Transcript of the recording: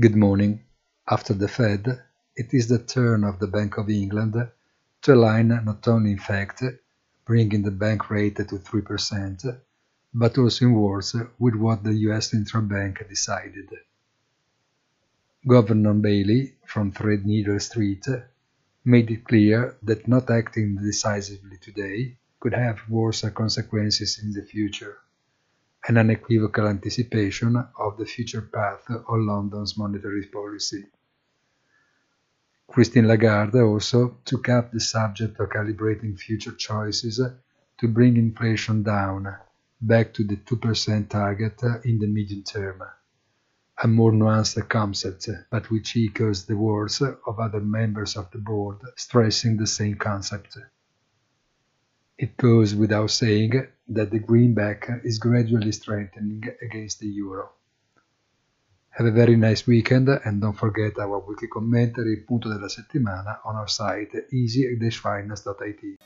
Good morning. After the Fed, it is the turn of the Bank of England to align not only in fact, bringing the bank rate to 3%, but also in words with what the US Central Bank decided. Governor Bailey from Threadneedle Street made it clear that not acting decisively today could have worse consequences in the future an unequivocal anticipation of the future path of London's monetary policy. Christine Lagarde also took up the subject of calibrating future choices to bring inflation down back to the 2% target in the medium term. A more nuanced concept, but which echoes the words of other members of the board stressing the same concept. It goes without saying that the greenback is gradually strengthening against the euro. Have a very nice weekend and don't forget our weekly commentary, punto della settimana, on our site easy-finance.it.